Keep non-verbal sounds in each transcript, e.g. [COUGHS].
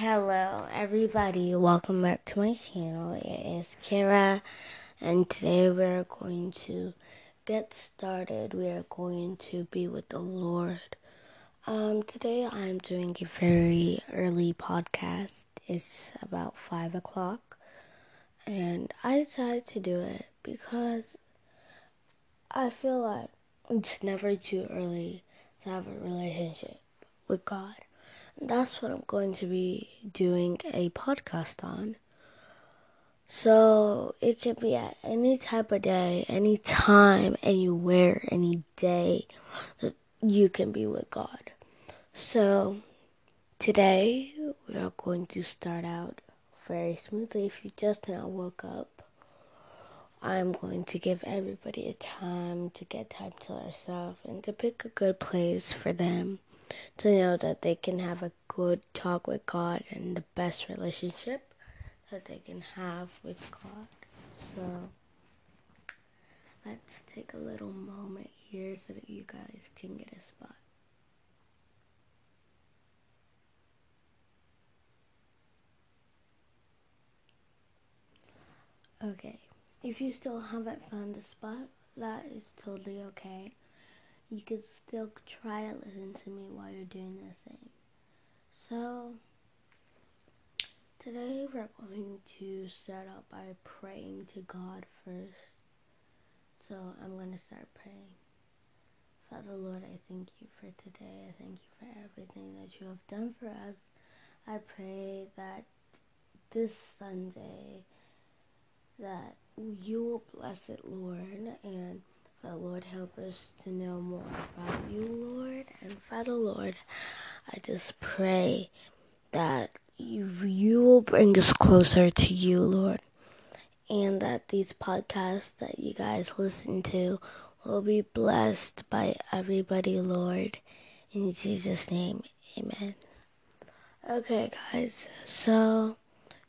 Hello, everybody. Welcome back to my channel. It is Kara, and today we're going to get started. We are going to be with the Lord. Um, today I'm doing a very early podcast. It's about five o'clock, and I decided to do it because I feel like it's never too early to have a relationship with God that's what I'm going to be doing a podcast on. So it can be at any type of day, any time, anywhere, any day that you can be with God. So today we are going to start out very smoothly. If you just now woke up, I'm going to give everybody a time to get time to themselves and to pick a good place for them to know that they can have a good talk with God and the best relationship that they can have with God. So let's take a little moment here so that you guys can get a spot. Okay, if you still haven't found a spot, that is totally okay you can still try to listen to me while you're doing the same. So, today we're going to start out by praying to God first. So, I'm going to start praying. Father Lord, I thank you for today. I thank you for everything that you have done for us. I pray that this Sunday that you will bless it, Lord, and Father Lord, help us to know more about you, Lord. And Father Lord, I just pray that you, you will bring us closer to you, Lord. And that these podcasts that you guys listen to will be blessed by everybody, Lord. In Jesus' name, amen. Okay, guys, so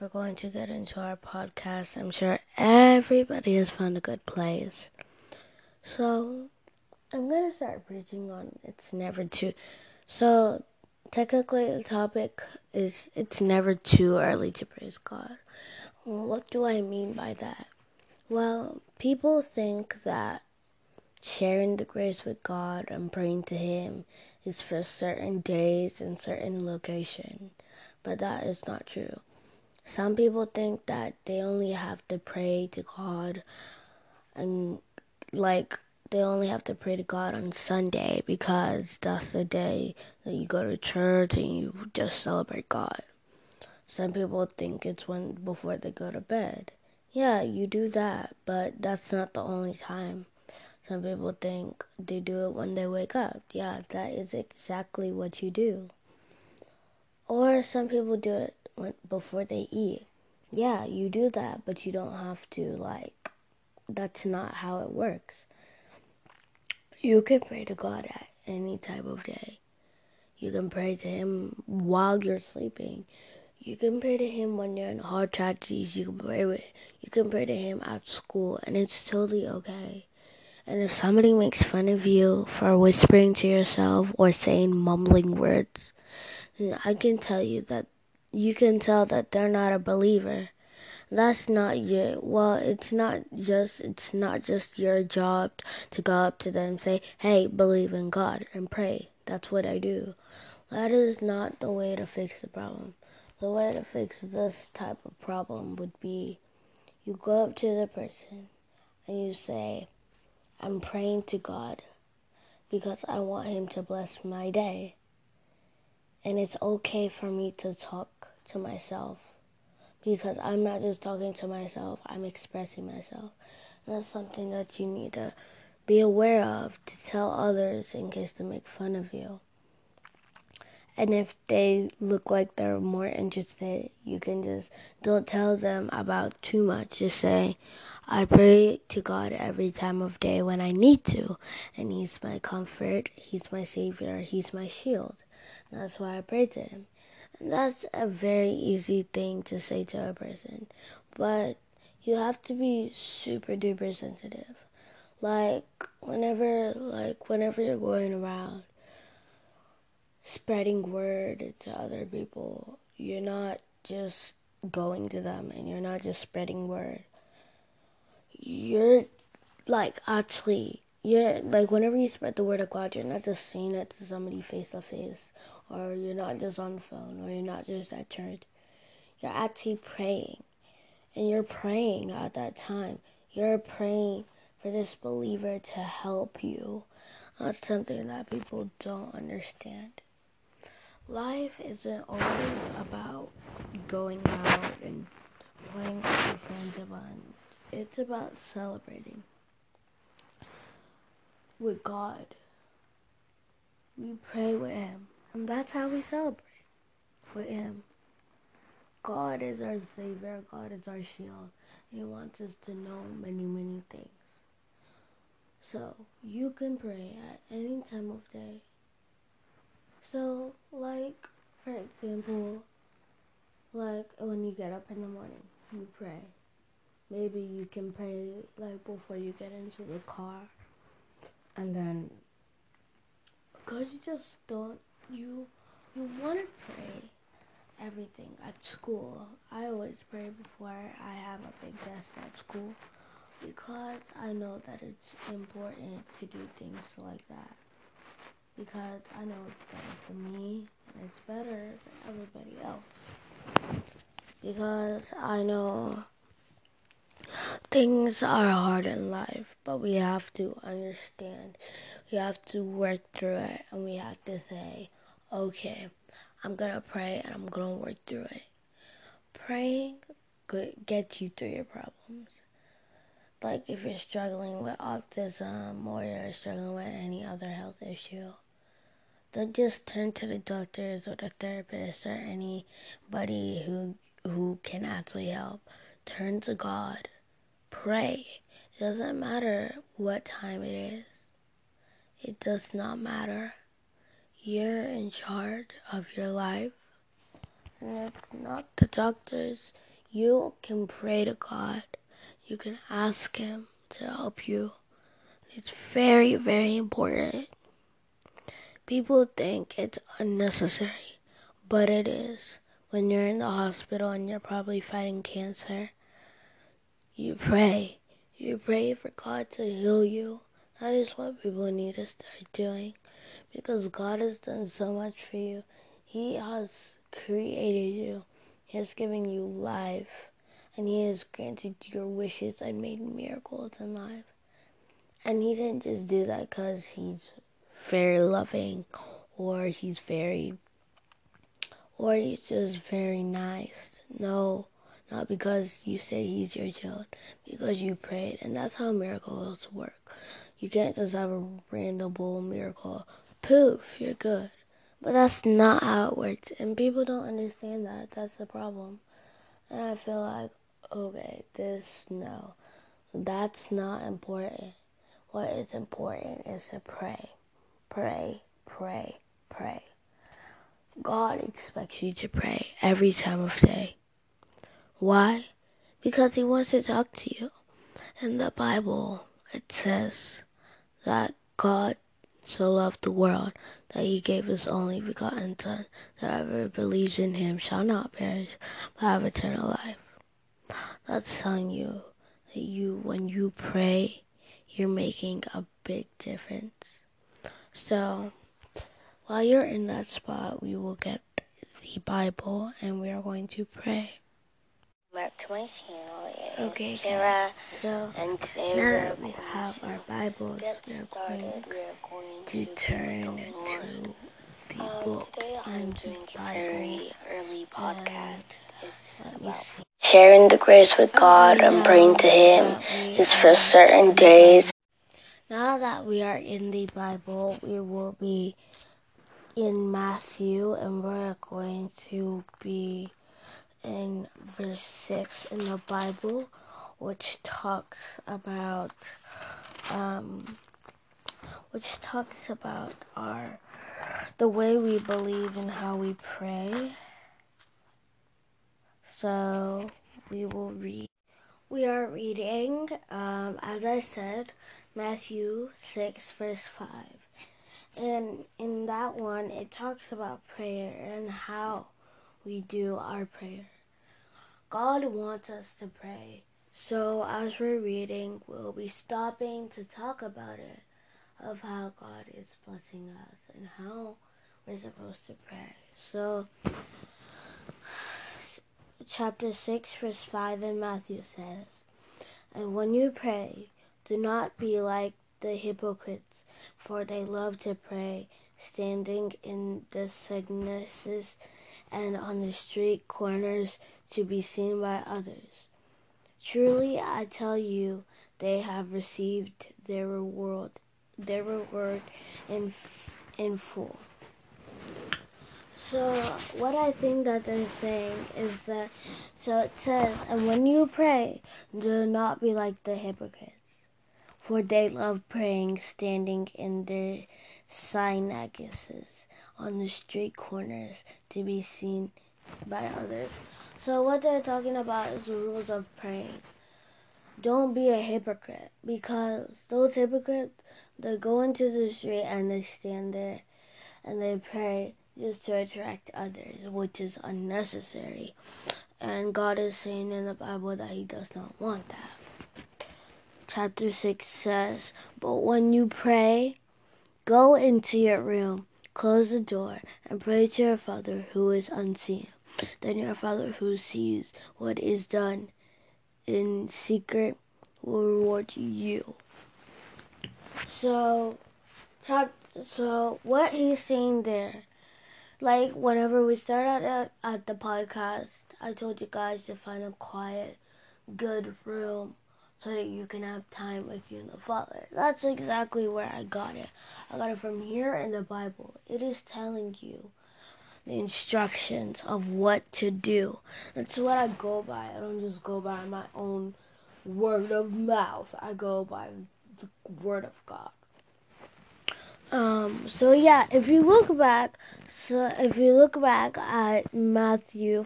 we're going to get into our podcast. I'm sure everybody has found a good place. So, I'm to start preaching on it's never too. So, technically, the topic is it's never too early to praise God. What do I mean by that? Well, people think that sharing the grace with God and praying to Him is for certain days and certain location, but that is not true. Some people think that they only have to pray to God and like they only have to pray to God on Sunday because that's the day that you go to church and you just celebrate God. Some people think it's when before they go to bed. Yeah, you do that, but that's not the only time. Some people think they do it when they wake up. Yeah, that is exactly what you do. Or some people do it when, before they eat. Yeah, you do that, but you don't have to like that's not how it works. You can pray to God at any type of day. You can pray to Him while you're sleeping. You can pray to Him when you're in hard tragedies. You can pray with, you can pray to Him at school, and it's totally okay. And if somebody makes fun of you for whispering to yourself or saying mumbling words, I can tell you that you can tell that they're not a believer that's not your well it's not just it's not just your job to go up to them and say hey believe in god and pray. That's what i do. That is not the way to fix the problem. The way to fix this type of problem would be you go up to the person and you say i'm praying to god because i want him to bless my day. And it's okay for me to talk to myself because I'm not just talking to myself, I'm expressing myself. That's something that you need to be aware of to tell others in case they make fun of you. And if they look like they're more interested, you can just don't tell them about too much. Just say, I pray to God every time of day when I need to. And He's my comfort, He's my Savior, He's my shield. And that's why I pray to Him. That's a very easy thing to say to a person, but you have to be super duper sensitive. Like whenever like whenever you're going around spreading word to other people, you're not just going to them and you're not just spreading word. You're like actually you're like whenever you spread the word of God, you're not just saying it to somebody face to face, or you're not just on the phone, or you're not just at church. You're actually praying, and you're praying at that time. You're praying for this believer to help you. That's something that people don't understand. Life isn't always about going out and playing with your friends. It's about celebrating with God. We pray with Him, and that's how we celebrate with Him. God is our Savior, God is our shield, He wants us to know many, many things. So, you can pray at any time of day. So, like, for example, like when you get up in the morning, you pray. Maybe you can pray like before you get into the car and then because you just don't you you want to pray everything at school i always pray before i have a big test at school because i know that it's important to do things like that because i know it's better for me and it's better for everybody else because i know things are hard in life, but we have to understand. We have to work through it, and we have to say, okay, I'm to pray and I'm to work through it. Praying gets you through your problems. Like if you're struggling with autism or you're struggling with any other health issue, don't just turn to the doctors or the therapist or anybody who who can actually help. Turn to God Pray. It doesn't matter what time it is. It does not matter. You're in charge of your life. And it's not the doctors. You can pray to God. You can ask Him to help you. It's very, very important. People think it's unnecessary, but it is. When you're in the hospital and you're probably fighting cancer, you pray. You pray for God to heal you. That is what people need to start doing because God has done so much for you. He has created you, He has given you life, and He has granted your wishes and made miracles in life. And He didn't just do that because He's very loving or He's very, or He's just very nice. No, not because you say he's your child, because you prayed. And that's how miracles work. You can't just have a random miracle. Poof, you're good. But that's not how it works. And people don't understand that. That's the problem. And I feel like, okay, this, no. That's not important. What is important is to pray. Pray, pray, pray. God expects you to pray every time of day. Why? Because he wants to talk to you. In the Bible, it says that God so loved the world that he gave his only begotten Son, that whoever believes in him shall not perish, but have eternal life. That's telling you that you, when you pray, you're making a big difference. So, while you're in that spot, we will get the Bible and we are going to pray back to my channel. okay, Kara. So and now that we have our Bibles, we are going, we going to, to turn to the um, book I'm doing a very early podcast. Sharing the grace with God and praying to Him is for certain days. Now that we are in the Bible, we will be in Matthew and we're going to be in verse 6 in the Bible, which talks about, um, which talks about our, the way we believe and how we pray. So we will read. We are reading, um, as I said, Matthew 6, verse 5. And in that one, it talks about prayer and how we do our prayer. God wants us to pray. So as we're reading, we'll be stopping to talk about it, of how God is blessing us and how we're supposed to pray. So, chapter 6, verse 5 in Matthew says, And when you pray, do not be like the hypocrites, for they love to pray, standing in the synagogues and on the street corners to be seen by others. Truly I tell you, they have received their reward, their reward in in full. So what I think that they're saying is that so it says, and when you pray, do not be like the hypocrites, for they love praying standing in their synagogues on the street corners to be seen by others. So what they're talking about is the rules of praying. Don't be a hypocrite because those hypocrites they go into the street and they stand there and they pray just to attract others, which is unnecessary. And God is saying in the Bible that He does not want that. Chapter 6 says, But when you pray, go into your room, close the door, and pray to your Father who is unseen then your Father who sees what is done in secret will reward you. So, so what he's saying there, like whenever we started at, at the podcast, I told you guys to find a quiet, good room so that you can have time with you and the Father. That's exactly where I got it. I got it from here in the Bible. It is telling you the instructions of what to do. That's what I go by. I don't just go by my own word of mouth. I go by the word of God. Um, so yeah, if you look back, so if you look back at Matthew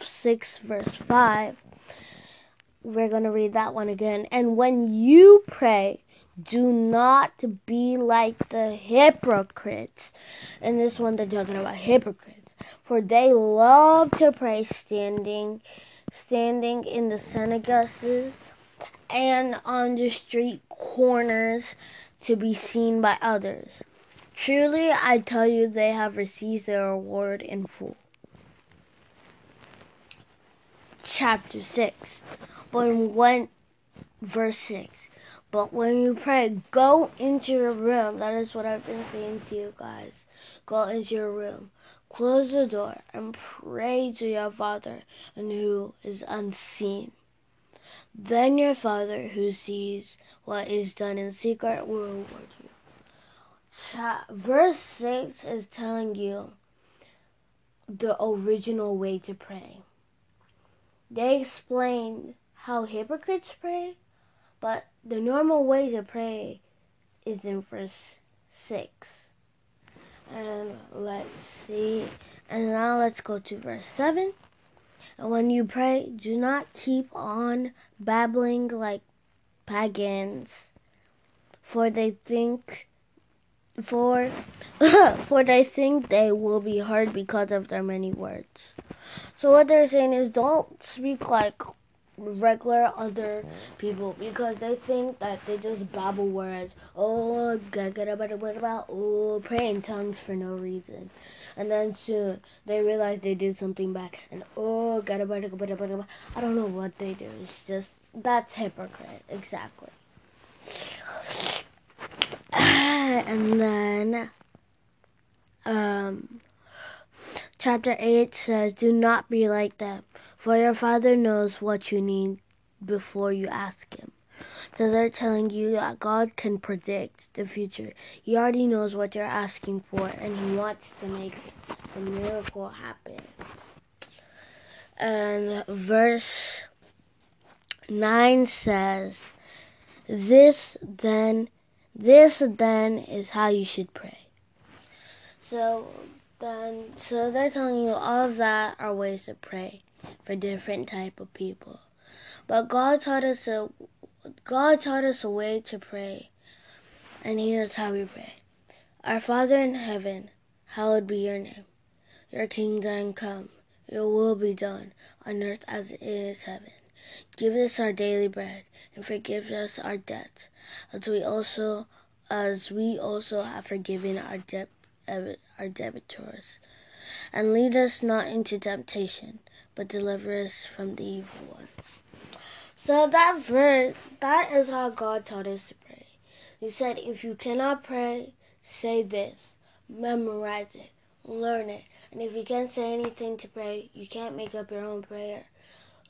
6 verse 5, we're going to read that one again. And when you pray, do not be like the hypocrites. And this one, they're talking about hypocrites. For they love to pray standing, standing in the synagogues and on the street corners to be seen by others. Truly, I tell you, they have received their reward in full. Chapter 6 in 1 verse 6. But when you pray, go into your room. That is what I've been saying to you guys. Go into your room. Close the door and pray to your Father, and who is unseen. Then your Father, who sees what is done in secret, will reward you. Verse 6 is telling you the original way to pray. They explained how hypocrites pray but the normal way to pray is in verse 6. And let's see. And now let's go to verse 7. And when you pray, do not keep on babbling like pagans, for they think for [COUGHS] for they think they will be heard because of their many words. So what they're saying is don't speak like regular other people because they think that they just babble words. Oh, oh, pray in tongues for no reason, and then soon they realize they did something bad, and oh, I don't know what they do. It's just that's hypocrite exactly. [SIGHS] And then, um, chapter eight says, "Do not be like them." For your Father knows what you need before you ask Him. So they're telling you that God can predict the future. He already knows what you're asking for, and He wants to make the miracle happen. And verse 9 says, This then, this then is how you should pray. So then, so they're telling you all of that are ways to pray for different type of people. But God taught us a God taught us a way to pray. And here's how we pray. Our Father in heaven, hallowed be your name. Your kingdom come, your will be done on earth as it is heaven. Give us our daily bread and forgive us our debts as we also as we also have forgiven our debt our debtors. And lead us not into temptation, but deliver us from the evil one. So that verse, that is how God taught us to pray. He said, if you cannot pray, say this, memorize it, learn it. And if you can't say anything to pray, you can't make up your own prayer.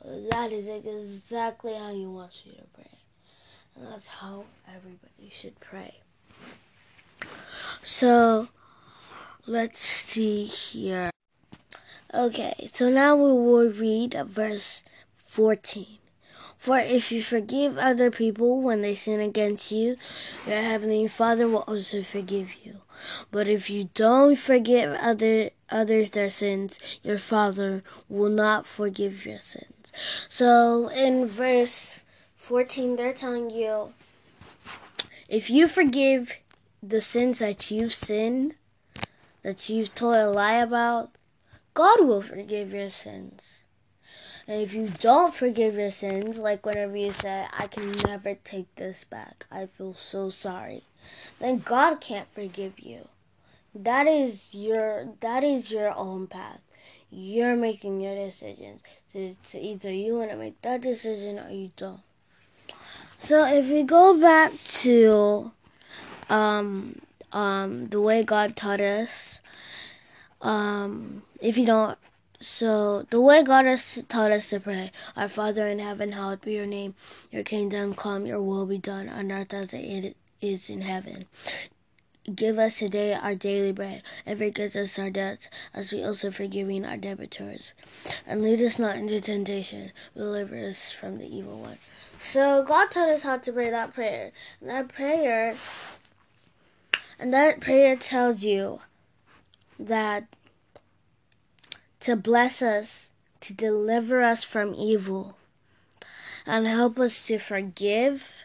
That is exactly how He wants you to pray. And that's how everybody should pray. So, let's see here. Okay, so now we will read verse 14. For if you forgive other people when they sin against you, your heavenly Father will also forgive you. But if you don't forgive other others their sins, your Father will not forgive your sins. So in verse 14, they're telling you if you forgive the sins that you've sinned, that you've told a lie about, God will forgive your sins. And if you don't forgive your sins, like whenever you say, I can never take this back, I feel so sorry, then God can't forgive you. That is your that is your own path. You're making your decisions. It's either you want to make that decision or you don't. So if we go back to um, um, the way God taught us, um, if you don't so, the way God has taught us to pray, Our Father in heaven, hallowed be your name. Your kingdom come, your will be done on earth as it is in heaven. Give us today our daily bread, and forgive us our debts, as we also forgiving our debtors. And lead us not into temptation, deliver us from the evil one. So God taught us how to pray that prayer. And that prayer, and that prayer tells you that to bless us, to deliver us from evil, and help us to forgive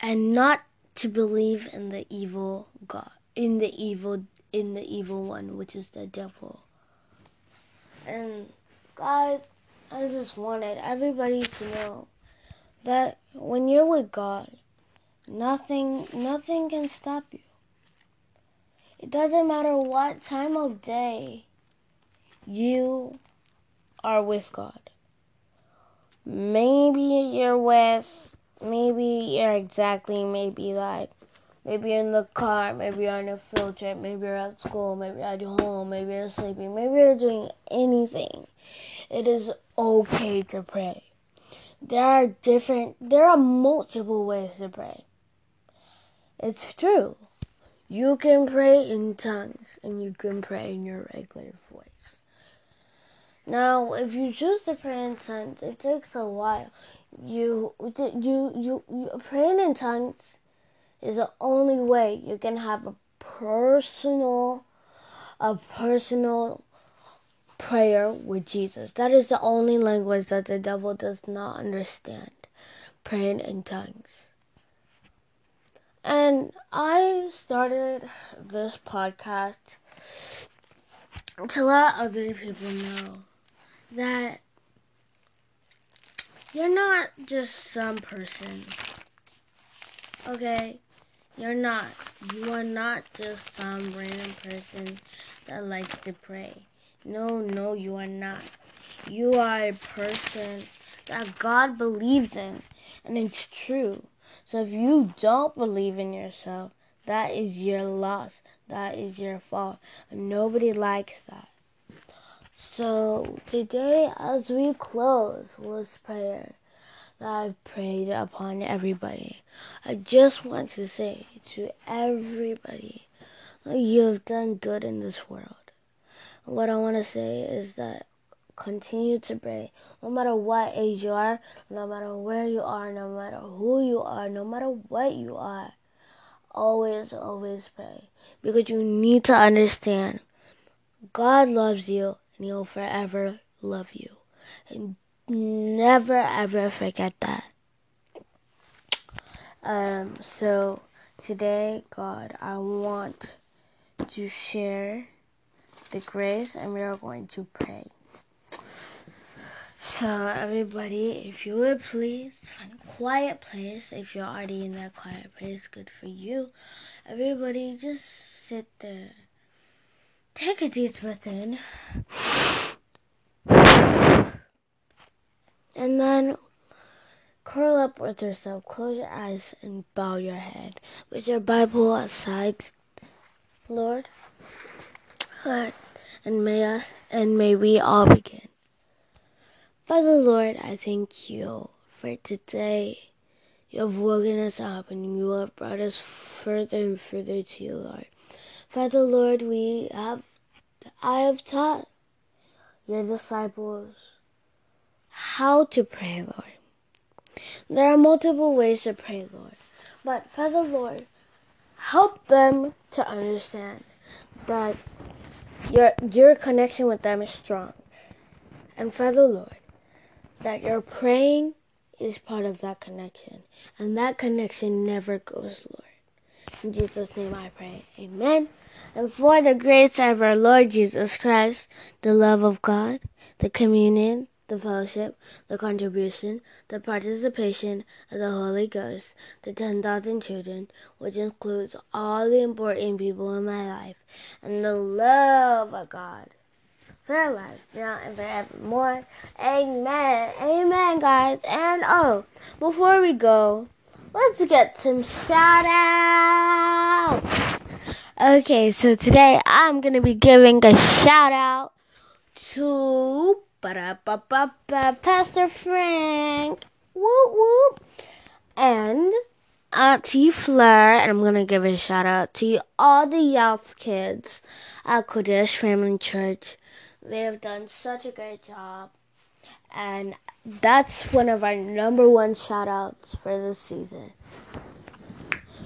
and not to believe in the evil God, in the evil, in the evil one, which is the devil. And God, I just wanted everybody to know that when you're with God, nothing, nothing can stop you. It doesn't matter what time of day you are with God. Maybe you're with, maybe you're exactly, maybe like, maybe you're in the car, maybe you're on a field trip, maybe you're at school, maybe you're at home, maybe you're sleeping, maybe you're doing anything. It is okay to pray. There are different, there are multiple ways to pray. It's true. You can pray in tongues and you can pray in your regular voice. Now, if you choose to pray in tongues, it takes a while. You, you, you, you praying in tongues is the only way you can have a personal, a personal prayer with Jesus. That is the only language that the devil does not understand. Praying in tongues. And I started this podcast to let other people know that you're not just some person. Okay? You're not. You are not just some random person that likes to pray. No, no, you are not. You are a person that God believes in, and it's true. So if you don't believe in yourself, that is your loss. That is your fault. Nobody likes that. So today, as we close this prayer that I've prayed upon everybody, I just want to say to everybody that you have done good in this world. What I want to say is that continue to pray. No matter what age you are, no matter where you are, no matter who you are, no matter what you are, always, always pray. Because you need to understand God loves you and He'll forever love you. And never ever forget that. Um, so today, God, I want to share the grace and we are going to pray. So, everybody, if you would please find a quiet place. If you're already in that quiet place, good for you. Everybody, just sit there. Take a deep breath in. And then curl up with yourself, close your eyes, and bow your head with your Bible aside, Lord. And may us and may we all begin. Father Lord, I thank you for today. You have woken us up and you have brought us further and further to you, Lord. Father Lord, we have I have taught your disciples how to pray, Lord. There are multiple ways to pray, Lord. But Father Lord, help them to understand that your your connection with them is strong. And Father Lord, that your praying is part of that connection. And that connection never goes, Lord. In Jesus' name I pray. Amen. And for the grace of our Lord Jesus Christ, the love of God, the communion, the fellowship, the contribution, the participation of the Holy Ghost, the 10,000 children, which includes all the important people in my life, and the love of God for our lives now and forevermore. Amen. Amen, guys. And oh, before we go, let's get some shout outs. Okay, so today I'm going to be giving a shout out to Pastor Frank. Whoop whoop. And Auntie Fleur, and I'm to give a shout out to all the youth kids at Kodesh Family Church. They have done such a great job. And that's one of our number one shout outs for this season.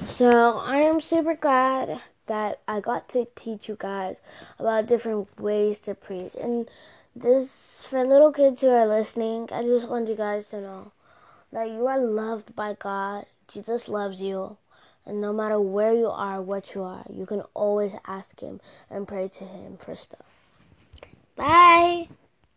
So I am super glad that I got to teach you guys about different ways to preach. And this, for little kids who are listening, I just want you guys to know that you are loved by God. Jesus loves you. And no matter where you are, what you are, you can always ask Him and pray to Him for stuff. Bye.